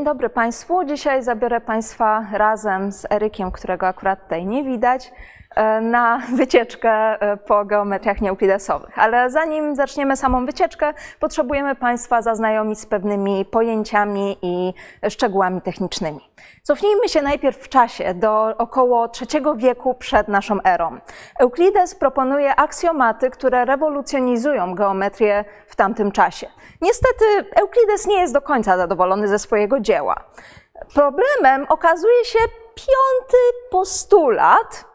Dzień dobry Państwu. Dzisiaj zabiorę Państwa razem z Erykiem, którego akurat tutaj nie widać, na wycieczkę e, po geometriach nieuklidesowych. Ale zanim zaczniemy samą wycieczkę, potrzebujemy Państwa zaznajomić z pewnymi pojęciami i szczegółami technicznymi. Cofnijmy się najpierw w czasie do około III wieku przed naszą erą. Euklides proponuje aksjomaty, które rewolucjonizują geometrię w tamtym czasie. Niestety Euklides nie jest do końca zadowolony ze swojego dzieła. Problemem okazuje się piąty postulat,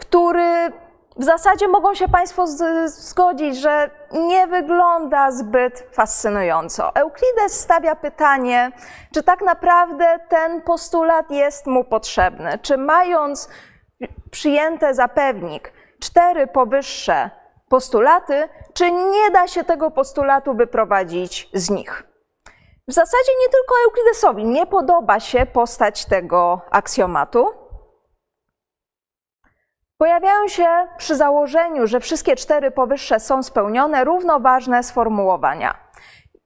który w zasadzie mogą się Państwo zgodzić, że nie wygląda zbyt fascynująco. Euklides stawia pytanie, czy tak naprawdę ten postulat jest mu potrzebny, czy mając przyjęte za pewnik cztery powyższe postulaty, czy nie da się tego postulatu wyprowadzić z nich. W zasadzie nie tylko Euklidesowi nie podoba się postać tego aksjomatu. Pojawiają się przy założeniu, że wszystkie cztery powyższe są spełnione, równoważne sformułowania.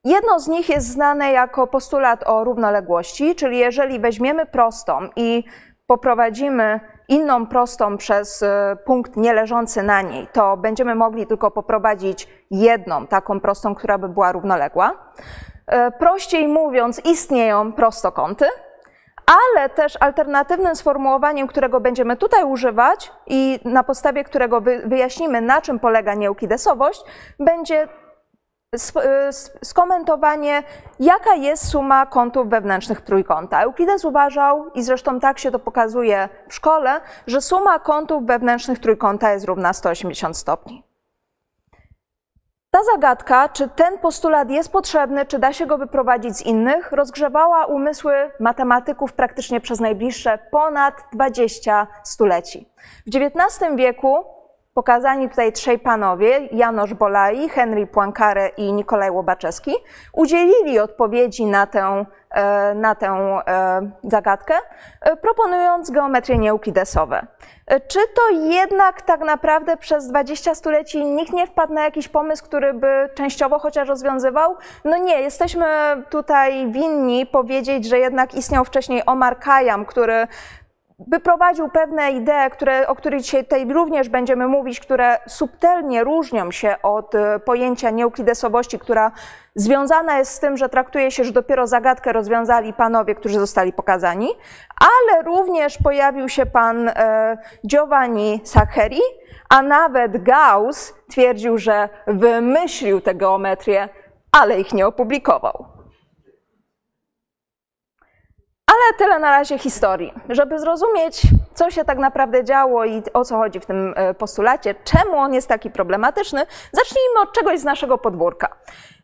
Jedno z nich jest znane jako postulat o równoległości, czyli jeżeli weźmiemy prostą i poprowadzimy inną prostą przez e, punkt nie leżący na niej, to będziemy mogli tylko poprowadzić jedną taką prostą, która by była równoległa. E, prościej mówiąc, istnieją prostokąty, ale też alternatywnym sformułowaniem, którego będziemy tutaj używać i na podstawie którego wyjaśnimy, na czym polega nieuklidesowość, będzie Y, skomentowanie, jaka jest suma kątów wewnętrznych trójkąta. Euklides uważał, i zresztą tak się to pokazuje w szkole, że suma kątów wewnętrznych trójkąta jest równa 180 stopni. Ta zagadka, czy ten postulat jest potrzebny, czy da się go wyprowadzić z innych, rozgrzewała umysły matematyków praktycznie przez najbliższe ponad 20 stuleci. W XIX wieku Pokazani tutaj trzej panowie, Janosz Bolai, Henry Poincaré i Nikolaj Łobaczewski, udzielili odpowiedzi na tę, e, na tę e, zagadkę, e, proponując geometrię nieuklidesowe. Czy to jednak tak naprawdę przez 20 stuleci nikt nie wpadł na jakiś pomysł, który by częściowo chociaż rozwiązywał? No nie, jesteśmy tutaj winni powiedzieć, że jednak istniał wcześniej Omar Khayyam, który wyprowadził pewne idee, które, o których dzisiaj tutaj również będziemy mówić, które subtelnie różnią się od e, pojęcia nieuklidesowości, która związana jest z tym, że traktuje się, że dopiero zagadkę rozwiązali panowie, którzy zostali pokazani, ale również pojawił się pan e, Giovanni Saccheri, a nawet Gauss twierdził, że wymyślił tę geometrię, ale ich nie opublikował. Ale tyle na razie historii. Żeby zrozumieć, co się tak naprawdę działo i o co chodzi w tym e, postulacie, czemu on jest taki problematyczny, zacznijmy od czegoś z naszego podwórka.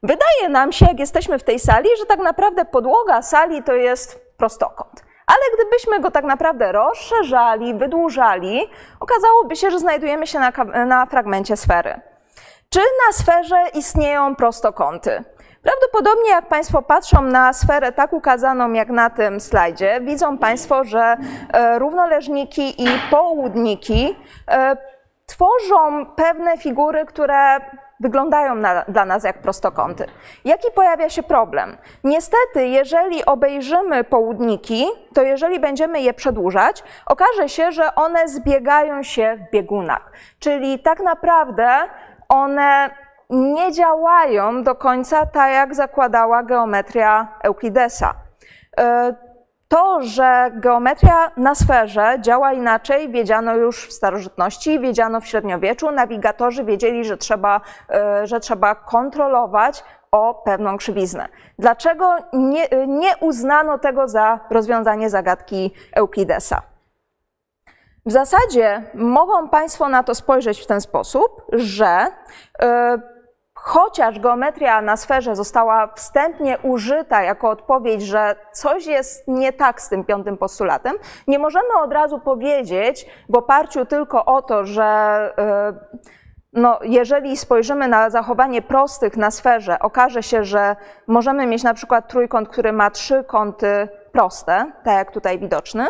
Wydaje nam się, jak jesteśmy w tej sali, że tak naprawdę podłoga sali to jest prostokąt. Ale gdybyśmy go tak naprawdę rozszerzali, wydłużali, okazałoby się, że znajdujemy się na, na fragmencie sfery. Czy na sferze istnieją prostokąty? Prawdopodobnie jak Państwo patrzą na sferę tak ukazaną jak na tym slajdzie, widzą Państwo, że e, równoleżniki i południki e, tworzą pewne figury, które wyglądają na, dla nas jak prostokąty. Jaki pojawia się problem? Niestety, jeżeli obejrzymy południki, to jeżeli będziemy je przedłużać, okaże się, że one zbiegają się w biegunach. Czyli tak naprawdę one nie działają do końca tak, jak zakładała geometria Euklidesa. E, to, że geometria na sferze działa inaczej, wiedziano już w starożytności, wiedziano w średniowieczu. Nawigatorzy wiedzieli, że trzeba, e, że trzeba kontrolować o pewną krzywiznę. Dlaczego nie, nie uznano tego za rozwiązanie zagadki Euklidesa? W zasadzie mogą Państwo na to spojrzeć w ten sposób, że yy, chociaż geometria na sferze została wstępnie użyta jako odpowiedź, że coś jest nie tak z tym piątym postulatem, nie możemy od razu powiedzieć w oparciu tylko o to, że e, no, jeżeli spojrzymy na zachowanie prostych na sferze, okaże się, że możemy mieć na przykład trójkąt, który ma trzy kąty proste, tak jak tutaj widoczny.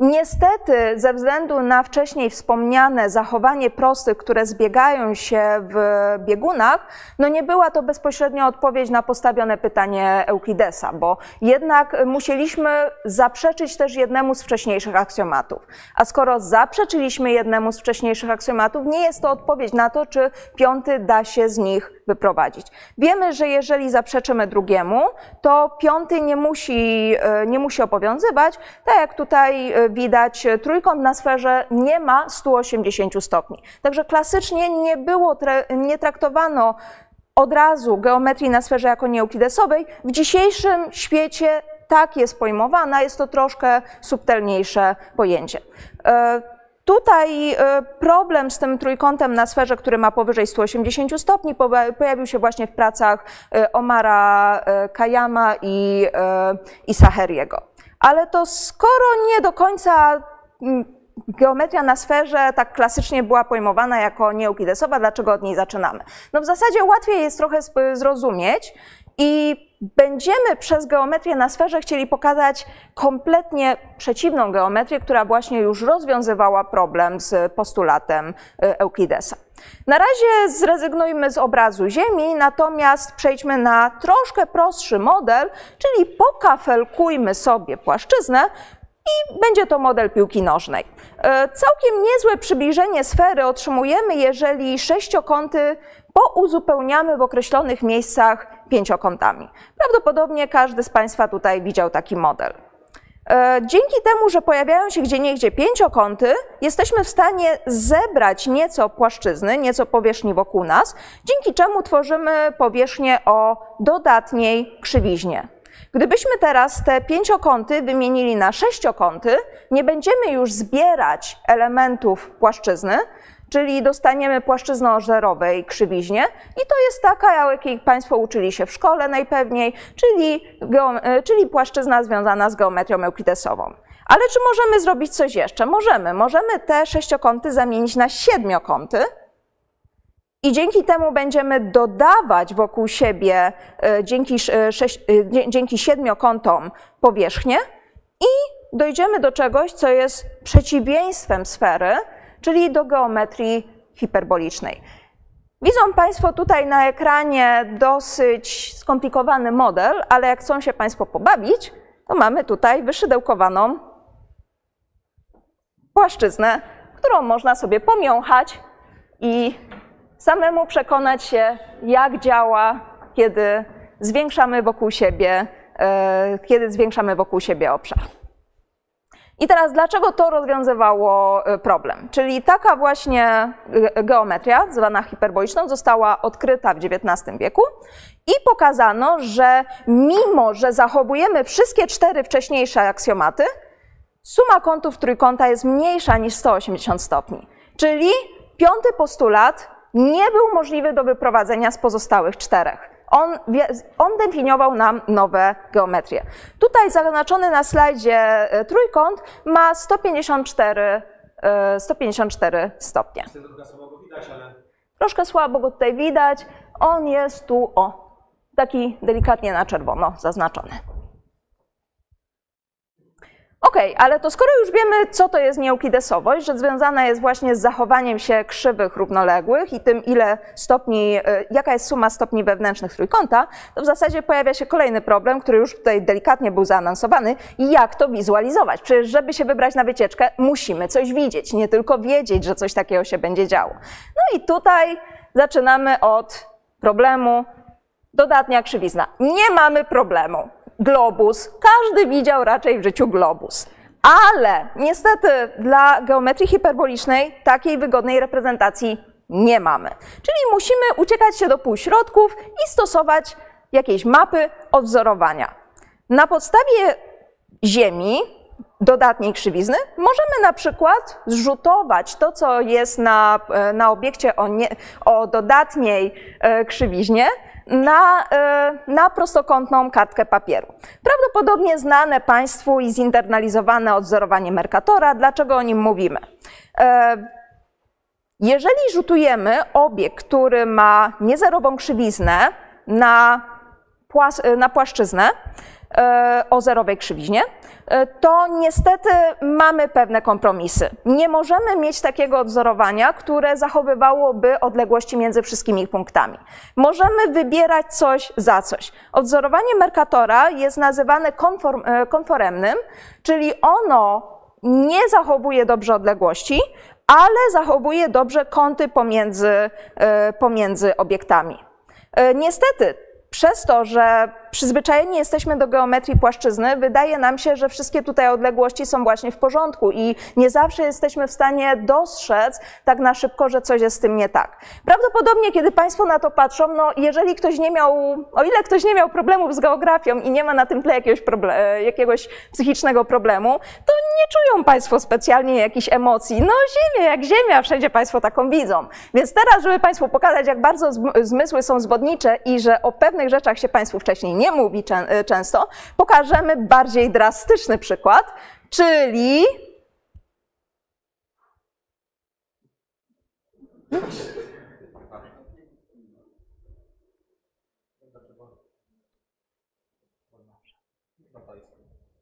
Niestety, ze względu na wcześniej wspomniane zachowanie prostych, które zbiegają się w biegunach, no nie była to bezpośrednia odpowiedź na postawione pytanie Euklidesa, bo jednak musieliśmy zaprzeczyć też jednemu z wcześniejszych aksjomatów. A skoro zaprzeczyliśmy jednemu z wcześniejszych aksjomatów, nie jest to odpowiedź na to, czy piąty da się z nich wyprowadzić. Wiemy, że jeżeli zaprzeczymy drugiemu, to piąty nie musi, e, nie musi obowiązywać. Tak jak tutaj e, widać, trójkąt na sferze nie ma 180 stopni. Także klasycznie nie było, nie traktowano od razu geometrii na sferze jako nieuklidesowej. W dzisiejszym świecie tak jest pojmowana, jest to troszkę subtelniejsze pojęcie. Tutaj e, problem z tym trójkątem na sferze, który ma powyżej 180 stopni, pojawił się właśnie w pracach e, Omara e, Kayama i, i Saheriego. Ale to skoro nie do końca geometria na sferze tak klasycznie była pojmowana jako nieuklidesowa, dlaczego od niej zaczynamy? No w zasadzie łatwiej jest trochę zrozumieć i będziemy przez geometrię na sferze chcieli pokazać kompletnie przeciwną geometrię, która właśnie już rozwiązywała problem z postulatem y, Euklidesa. Na razie zrezygnujmy z obrazu Ziemi, natomiast przejdźmy na troszkę prostszy model, czyli pokafelkujmy sobie płaszczyznę, i będzie to model piłki nożnej. Y, całkiem niezłe przybliżenie sfery otrzymujemy, jeżeli sześciokąty pouzupełniamy w określonych miejscach pięciokątami. Prawdopodobnie każdy z Państwa tutaj widział taki model. E, dzięki temu, że pojawiają się gdzieniegdzie pięciokąty, jesteśmy w stanie zebrać nieco płaszczyzny, nieco powierzchni wokół nas, dzięki czemu tworzymy powierzchnię o dodatniej krzywiźnie. Gdybyśmy teraz te pięciokąty wymienili na sześciokąty, nie będziemy już zbierać elementów płaszczyzny, czyli dostaniemy płaszczyzno-żerowej krzywiźnie i to jest taka, jakiej Państwo uczyli się w szkole najpewniej, czyli, e, czyli płaszczyzna związana z geometrią euklidesową. Ale czy możemy zrobić coś jeszcze? Możemy. Możemy te sześciokąty zamienić na siedmiokąty i dzięki temu będziemy dodawać wokół siebie e, dzięki, e, sześć, dzięki siedmiokątom powierzchnię i dojdziemy do czegoś, co jest przeciwieństwem sfery, czyli do geometrii hiperbolicznej. Widzą Państwo tutaj na ekranie dosyć skomplikowany model, ale jak chcą się Państwo pobawić, to mamy tutaj wyszydełkowaną płaszczyznę, którą można sobie pomiąchać i samemu przekonać się, jak działa, kiedy zwiększamy wokół siebie, e, kiedy zwiększamy wokół siebie obszar. I teraz dlaczego to rozwiązywało y, problem? Czyli taka właśnie y, geometria, zwana hiperboliczną, została odkryta w XIX wieku i pokazano, że mimo, że zachowujemy wszystkie cztery wcześniejsze aksjomaty, suma kątów trójkąta jest mniejsza niż 180 stopni. Czyli piąty postulat nie był możliwy do wyprowadzenia z pozostałych czterech on, on definiował nam nowe geometrie. Tutaj zaznaczony na slajdzie e, trójkąt ma 154, 154 e, stopnie. Troszkę słabo go tutaj widać. On jest tu, o, taki delikatnie na czerwono zaznaczony. OK, ale to skoro już wiemy, co to jest nieuklidesowość, że związana jest właśnie z zachowaniem się krzywych równoległych i tym, ile stopni, e, jaka jest suma stopni wewnętrznych trójkąta, to w zasadzie pojawia się kolejny problem, który już tutaj delikatnie był zaanonsowany. Jak to wizualizować? Przecież, żeby się wybrać na wycieczkę, musimy coś widzieć, nie tylko wiedzieć, że coś takiego się będzie działo. No i tutaj zaczynamy od problemu dodatnia krzywizna. Nie mamy problemu globus. Każdy widział raczej w życiu globus. Ale niestety dla geometrii hiperbolicznej takiej wygodnej reprezentacji nie mamy. Czyli musimy uciekać się do półśrodków i stosować jakieś mapy odwzorowania. Na podstawie Ziemi, dodatniej krzywizny, możemy na przykład zrzutować to, co jest na, na obiekcie o, nie, o dodatniej e, krzywiźnie, na, e, na prostokątną kartkę papieru. Prawdopodobnie znane Państwu i zinternalizowane odzorowanie Mercatora. Dlaczego o nim mówimy? E, jeżeli rzutujemy obiekt, który ma niezerową krzywiznę na na płaszczyznę o zerowej krzywiźnie, to niestety mamy pewne kompromisy. Nie możemy mieć takiego odzorowania, które zachowywałoby odległości między wszystkimi punktami. Możemy wybierać coś za coś. Odzorowanie Mercatora jest nazywane konform, konforemnym, czyli ono nie zachowuje dobrze odległości, ale zachowuje dobrze kąty pomiędzy, pomiędzy obiektami. Niestety, przez to, że przyzwyczajeni jesteśmy do geometrii płaszczyzny, wydaje nam się, że wszystkie tutaj odległości są właśnie w porządku i nie zawsze jesteśmy w stanie dostrzec tak na szybko, że coś jest z tym nie tak. Prawdopodobnie, kiedy Państwo na to patrzą, no jeżeli ktoś nie miał, o ile ktoś nie miał problemów z geografią i nie ma na tym tle jakiegoś, problem, jakiegoś psychicznego problemu, to nie czują Państwo specjalnie jakichś emocji. No ziemia jak ziemia, wszędzie Państwo taką widzą. Więc teraz, żeby Państwu pokazać, jak bardzo zmysły są zwodnicze i że o pewnych rzeczach się Państwu wcześniej nie mówi y, często, pokażemy bardziej drastyczny przykład, czyli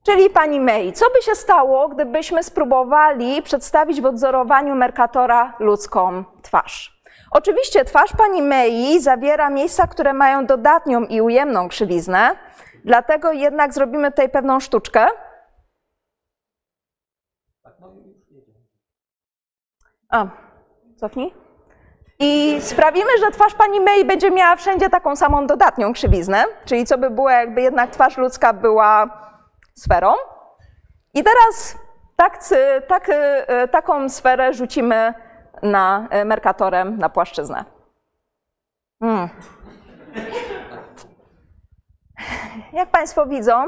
Czyli pani May, co by się stało, gdybyśmy spróbowali przedstawić w odzorowaniu Mercatora ludzką twarz? Oczywiście twarz pani Mei zawiera miejsca, które mają dodatnią i ujemną krzywiznę, dlatego jednak zrobimy tutaj pewną sztuczkę. A, cofnij. I sprawimy, że twarz pani Mei będzie miała wszędzie taką samą dodatnią krzywiznę, czyli co by było, jakby jednak twarz ludzka była sferą. I teraz tak, tak, y, taką sferę rzucimy na e, Mercatorem na płaszczyznę. Hmm. Jak Państwo widzą,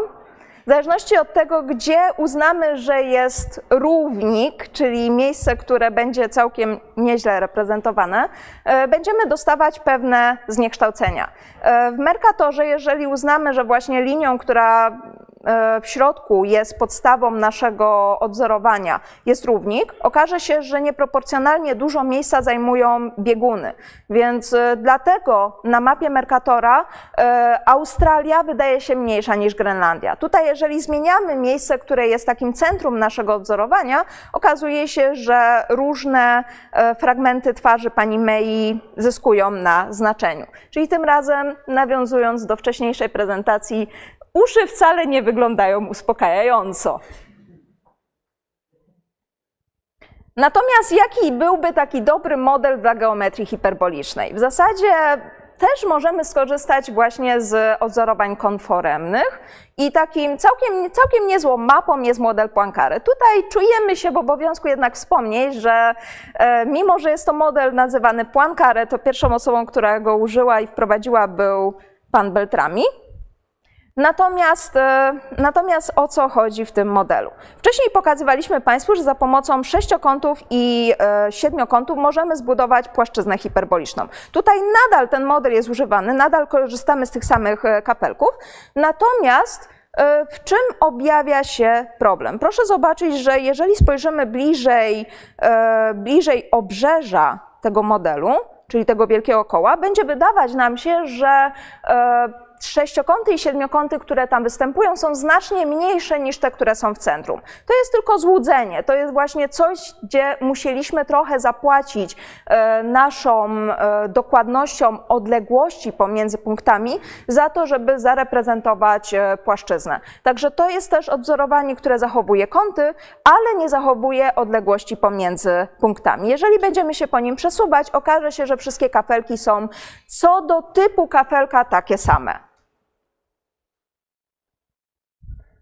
w zależności od tego, gdzie uznamy, że jest równik, czyli miejsce, które będzie całkiem nieźle reprezentowane, e, będziemy dostawać pewne zniekształcenia. E, w Mercatorze, jeżeli uznamy, że właśnie linią, która w środku jest podstawą naszego odzorowania, jest równik, okaże się, że nieproporcjonalnie dużo miejsca zajmują bieguny. Więc e, dlatego na mapie Mercatora e, Australia wydaje się mniejsza niż Grenlandia. Tutaj, jeżeli zmieniamy miejsce, które jest takim centrum naszego odzorowania, okazuje się, że różne fragmenty twarzy pani Mei zyskują na znaczeniu. Czyli tym razem, nawiązując do wcześniejszej prezentacji, uszy wcale nie wyglądają uspokajająco. Natomiast jaki byłby taki dobry model dla geometrii hiperbolicznej? W zasadzie też możemy skorzystać właśnie z odzorowań konforemnych i takim całkiem, całkiem niezłą mapą jest model Poincare. Tutaj czujemy się w obowiązku jednak wspomnieć, że e, mimo, że jest to model nazywany Poincare, to pierwszą osobą, która go użyła i wprowadziła był pan Beltrami. Natomiast, e, natomiast o co chodzi w tym modelu? Wcześniej pokazywaliśmy Państwu, że za pomocą sześciokątów i e, siedmiokątów możemy zbudować płaszczyznę hiperboliczną. Tutaj nadal ten model jest używany, nadal korzystamy z tych samych e, kapelków, natomiast w czym objawia się problem? Proszę zobaczyć, że jeżeli spojrzymy bliżej, bliżej obrzeża tego modelu, czyli tego wielkiego koła, będzie wydawać nam się, że sześciokąty i siedmiokąty, które tam występują, są znacznie mniejsze niż te, które są w centrum. To jest tylko złudzenie, to jest właśnie coś, gdzie musieliśmy trochę zapłacić e, naszą e, dokładnością odległości pomiędzy punktami za to, żeby zareprezentować e, płaszczyznę. Także to jest też odwzorowanie, które zachowuje kąty, ale nie zachowuje odległości pomiędzy punktami. Jeżeli będziemy się po nim przesuwać, okaże się, że wszystkie kafelki są co do typu kafelka takie same.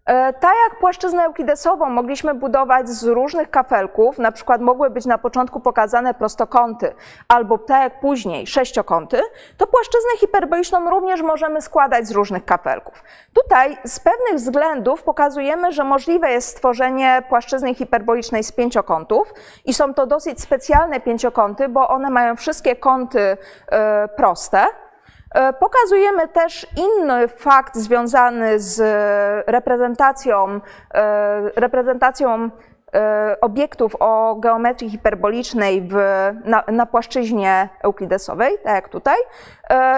E, tak jak płaszczyznę eukidesową mogliśmy budować z różnych kafelków, na przykład mogły być na początku pokazane prostokąty, albo tak jak później sześciokąty, to płaszczyznę hiperboliczną również możemy składać z różnych kafelków. Tutaj z pewnych względów pokazujemy, że możliwe jest stworzenie płaszczyzny hiperbolicznej z pięciokątów i są to dosyć specjalne pięciokąty, bo one mają wszystkie kąty e, proste, E, pokazujemy też inny fakt związany z reprezentacją, e, reprezentacją obiektów o geometrii hiperbolicznej w, na, na płaszczyźnie euklidesowej, tak jak tutaj,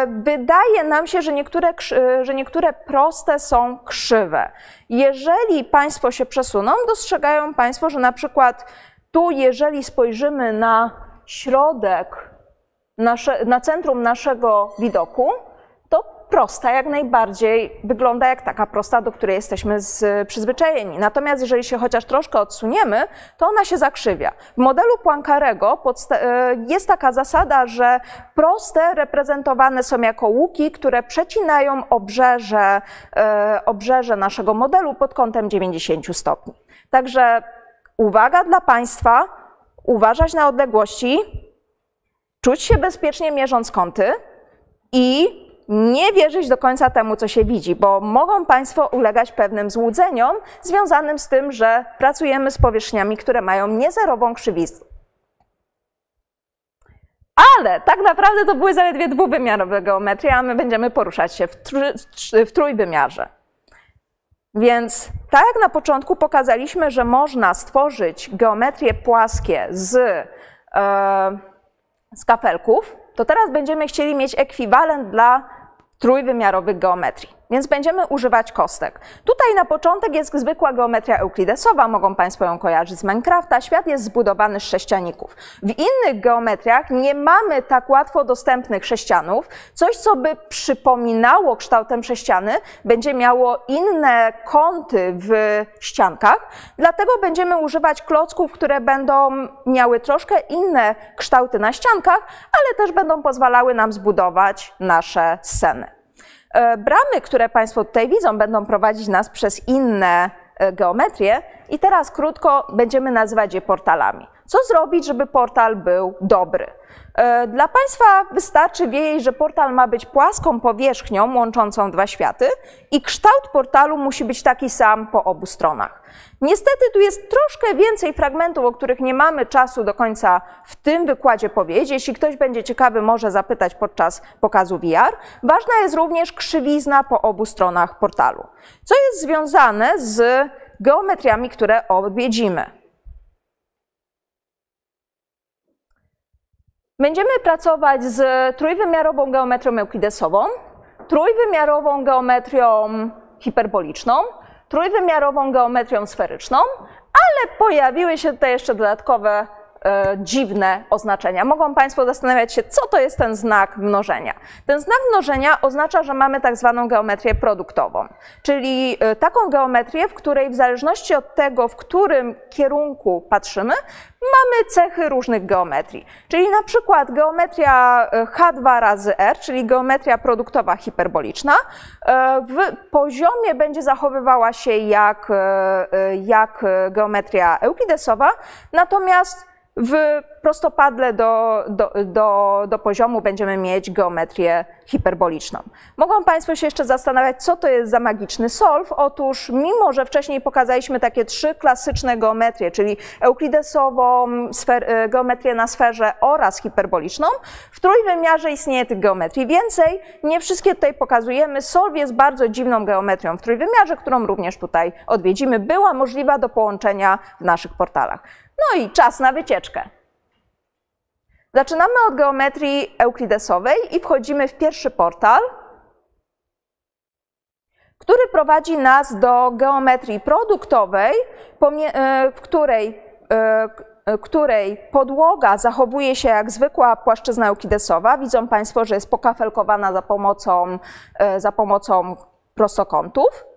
wydaje nam się, że niektóre, że niektóre proste są krzywe. Jeżeli Państwo się przesuną, dostrzegają Państwo, że na przykład tu, jeżeli spojrzymy na środek, nasze, na centrum naszego widoku, prosta jak najbardziej wygląda jak taka prosta, do której jesteśmy z, przyzwyczajeni. Natomiast jeżeli się chociaż troszkę odsuniemy, to ona się zakrzywia. W modelu Poincarego e, jest taka zasada, że proste reprezentowane są jako łuki, które przecinają obrzeże, e, obrzeże naszego modelu pod kątem 90 stopni. Także uwaga dla Państwa, uważać na odległości, czuć się bezpiecznie mierząc kąty i nie wierzyć do końca temu, co się widzi, bo mogą Państwo ulegać pewnym złudzeniom związanym z tym, że pracujemy z powierzchniami, które mają niezerową krzywiznę. Ale tak naprawdę to były zaledwie dwuwymiarowe geometrie, a my będziemy poruszać się w, w trójwymiarze. Więc tak jak na początku pokazaliśmy, że można stworzyć geometrie płaskie z, e, z kafelków, to teraz będziemy chcieli mieć ekwiwalent dla trójwymiarowych geometrii. Więc będziemy używać kostek. Tutaj na początek jest zwykła geometria euklidesowa, mogą Państwo ją kojarzyć z Minecrafta. Świat jest zbudowany z sześcianików. W innych geometriach nie mamy tak łatwo dostępnych sześcianów. Coś, co by przypominało kształtem sześciany, będzie miało inne kąty w ściankach. Dlatego będziemy używać klocków, które będą miały troszkę inne kształty na ściankach, ale też będą pozwalały nam zbudować nasze sceny. E, bramy, które Państwo tutaj widzą, będą prowadzić nas przez inne e, geometrie i teraz krótko będziemy nazywać je portalami. Co zrobić, żeby portal był dobry? E, dla Państwa wystarczy wiedzieć, że portal ma być płaską powierzchnią łączącą dwa światy i kształt portalu musi być taki sam po obu stronach. Niestety tu jest troszkę więcej fragmentów, o których nie mamy czasu do końca w tym wykładzie powiedzieć. Jeśli ktoś będzie ciekawy, może zapytać podczas pokazu VR. Ważna jest również krzywizna po obu stronach portalu, co jest związane z geometriami, które odwiedzimy. Będziemy pracować z trójwymiarową geometrią eukidesową, trójwymiarową geometrią hiperboliczną, trójwymiarową geometrią sferyczną, ale pojawiły się tutaj jeszcze dodatkowe dziwne oznaczenia. Mogą Państwo zastanawiać się, co to jest ten znak mnożenia. Ten znak mnożenia oznacza, że mamy tak zwaną geometrię produktową, czyli e, taką geometrię, w której w zależności od tego, w którym kierunku patrzymy, mamy cechy różnych geometrii. Czyli na przykład geometria e, H2 razy R, czyli geometria produktowa hiperboliczna, w poziomie będzie zachowywała się jak, jak geometria euklidesowa, natomiast w prostopadle do, do, do, do poziomu będziemy mieć geometrię hiperboliczną. Mogą Państwo się jeszcze zastanawiać, co to jest za magiczny solw. Otóż, mimo że wcześniej pokazaliśmy takie trzy klasyczne geometrie, czyli euklidesową, sfer, e, geometrię na sferze oraz hiperboliczną, w trójwymiarze istnieje tych geometrii więcej. Nie wszystkie tutaj pokazujemy. Solw jest bardzo dziwną geometrią w trójwymiarze, którą również tutaj odwiedzimy. Była możliwa do połączenia w naszych portalach. No i czas na wycieczkę. Zaczynamy od geometrii euklidesowej i wchodzimy w pierwszy portal, który prowadzi nas do geometrii produktowej, e, w której, e, której podłoga zachowuje się jak zwykła płaszczyzna euklidesowa. Widzą Państwo, że jest pokafelkowana za pomocą, e, za pomocą prostokątów.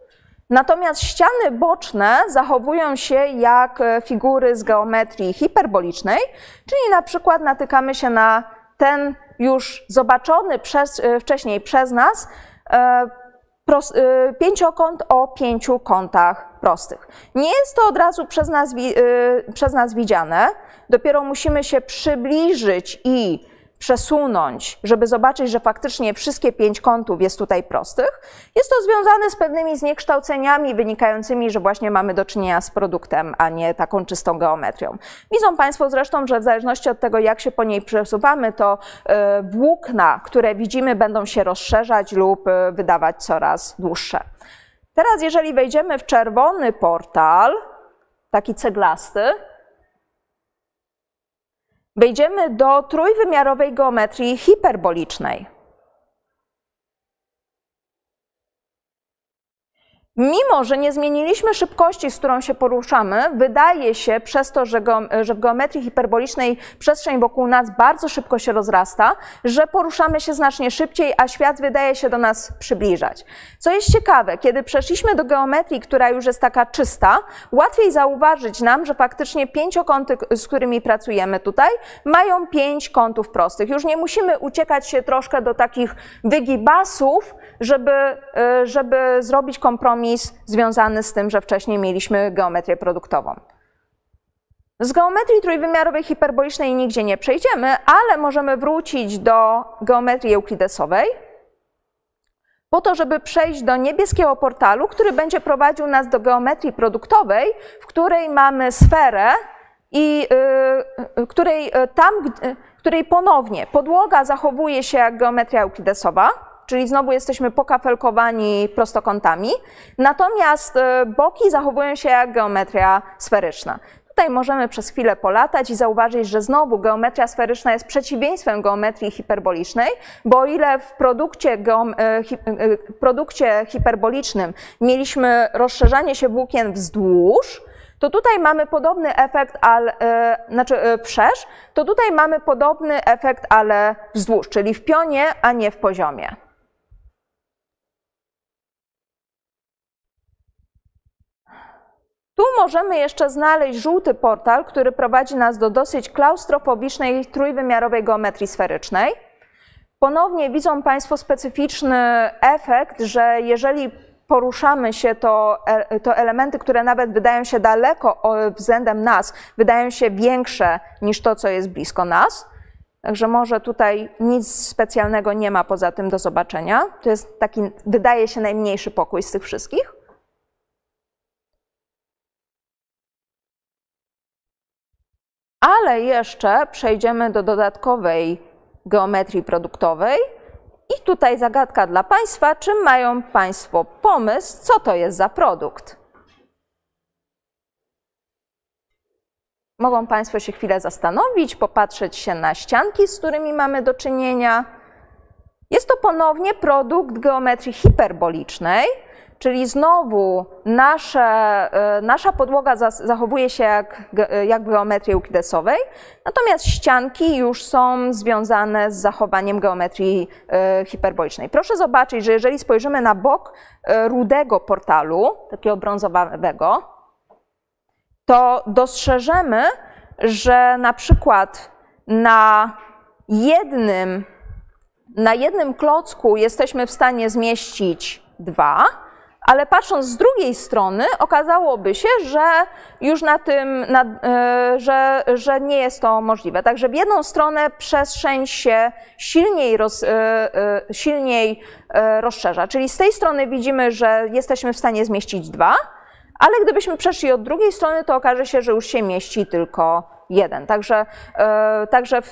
Natomiast ściany boczne zachowują się jak e, figury z geometrii hiperbolicznej, czyli na przykład natykamy się na ten już zobaczony przez, e, wcześniej przez nas e, pięciokąt o pięciu kątach prostych. Nie jest to od razu przez nas, przez nas widziane, dopiero musimy się przybliżyć i przesunąć, żeby zobaczyć, że faktycznie wszystkie pięć kątów jest tutaj prostych, jest to związane z pewnymi zniekształceniami wynikającymi, że właśnie mamy do czynienia z produktem, a nie taką czystą geometrią. Widzą Państwo zresztą, że w zależności od tego, jak się po niej przesuwamy, to e, włókna, które widzimy, będą się rozszerzać lub e, wydawać coraz dłuższe. Teraz, jeżeli wejdziemy w czerwony portal, taki ceglasty. Wejdziemy do trójwymiarowej geometrii hiperbolicznej. Mimo, że nie zmieniliśmy szybkości, z którą się poruszamy, wydaje się przez to, że, że w geometrii hiperbolicznej przestrzeń wokół nas bardzo szybko się rozrasta, że poruszamy się znacznie szybciej, a świat wydaje się do nas przybliżać. Co jest ciekawe, kiedy przeszliśmy do geometrii, która już jest taka czysta, łatwiej zauważyć nam, że faktycznie pięciokąty, z którymi pracujemy tutaj, mają pięć kątów prostych. Już nie musimy uciekać się troszkę do takich wygibasów, żeby, y, żeby zrobić kompromis związany z tym, że wcześniej mieliśmy geometrię produktową. Z geometrii trójwymiarowej hiperbolicznej nigdzie nie przejdziemy, ale możemy wrócić do geometrii euklidesowej, po to, żeby przejść do niebieskiego portalu, który będzie prowadził nas do geometrii produktowej, w której mamy sferę i y, której, y, tam, y, której ponownie podłoga zachowuje się jak geometria euklidesowa, czyli znowu jesteśmy pokafelkowani prostokątami, natomiast e, boki zachowują się jak geometria sferyczna. Tutaj możemy przez chwilę polatać i zauważyć, że znowu geometria sferyczna jest przeciwieństwem geometrii hiperbolicznej, bo o ile w produkcie, e, hi, e, produkcie hiperbolicznym mieliśmy rozszerzanie się włókien wzdłuż, to tutaj mamy podobny efekt, ale, znaczy wszerz, to tutaj mamy podobny efekt, ale wzdłuż, czyli w pionie, a nie w poziomie. Tu możemy jeszcze znaleźć żółty portal, który prowadzi nas do dosyć klaustrofobicznej, trójwymiarowej geometrii sferycznej. Ponownie widzą Państwo specyficzny efekt, że jeżeli poruszamy się, to, e, to elementy, które nawet wydają się daleko względem nas, wydają się większe niż to, co jest blisko nas. Także może tutaj nic specjalnego nie ma poza tym do zobaczenia. To jest taki, wydaje się, najmniejszy pokój z tych wszystkich. Ale jeszcze przejdziemy do dodatkowej geometrii produktowej. I tutaj zagadka dla Państwa, czy mają Państwo pomysł, co to jest za produkt? Mogą Państwo się chwilę zastanowić, popatrzeć się na ścianki, z którymi mamy do czynienia. Jest to ponownie produkt geometrii hiperbolicznej, Czyli znowu nasze, e, nasza podłoga zachowuje się jak, jak w geometrii eukidesowej, natomiast ścianki już są związane z zachowaniem geometrii e, hiperbolicznej. Proszę zobaczyć, że jeżeli spojrzymy na bok e, rudego portalu, takiego brązowego, to dostrzeżemy, że na przykład na jednym, na jednym klocku jesteśmy w stanie zmieścić dwa, ale patrząc z drugiej strony, okazałoby się, że już na tym, na, e, że, że nie jest to możliwe. Także w jedną stronę przestrzeń się silniej, roz, e, e, silniej rozszerza. Czyli z tej strony widzimy, że jesteśmy w stanie zmieścić dwa, ale gdybyśmy przeszli od drugiej strony, to okaże się, że już się mieści tylko jeden. Także, także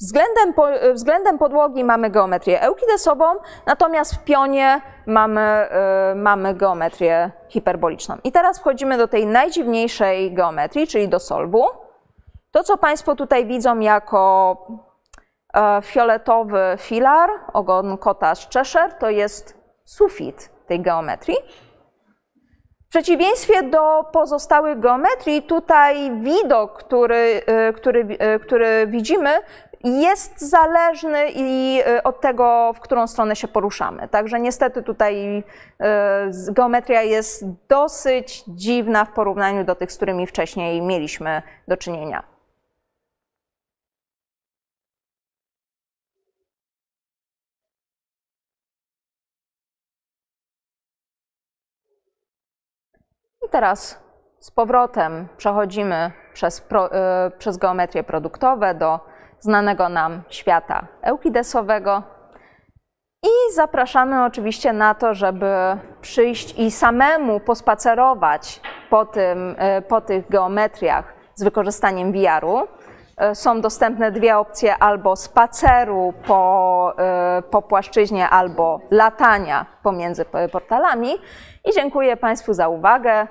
Względem, względem podłogi mamy geometrię eukidesową, natomiast w pionie mamy, y, mamy geometrię hiperboliczną. I teraz wchodzimy do tej najdziwniejszej geometrii, czyli do solwu. To, co Państwo tutaj widzą jako e, fioletowy filar, ogon kota z Cheshire, to jest sufit tej geometrii. W przeciwieństwie do pozostałych geometrii, tutaj widok, który, który, który widzimy, jest zależny i y, od tego, w którą stronę się poruszamy. Także niestety tutaj y, geometria jest dosyć dziwna w porównaniu do tych, z którymi wcześniej mieliśmy do czynienia. I teraz z powrotem przechodzimy przez, pro, y, przez geometrię produktowe do znanego nam świata eukidesowego. I zapraszamy oczywiście na to, żeby przyjść i samemu pospacerować po, tym, e, po tych geometriach z wykorzystaniem VR-u. E, są dostępne dwie opcje albo spaceru po, e, po płaszczyźnie, albo latania pomiędzy portalami. I dziękuję Państwu za uwagę.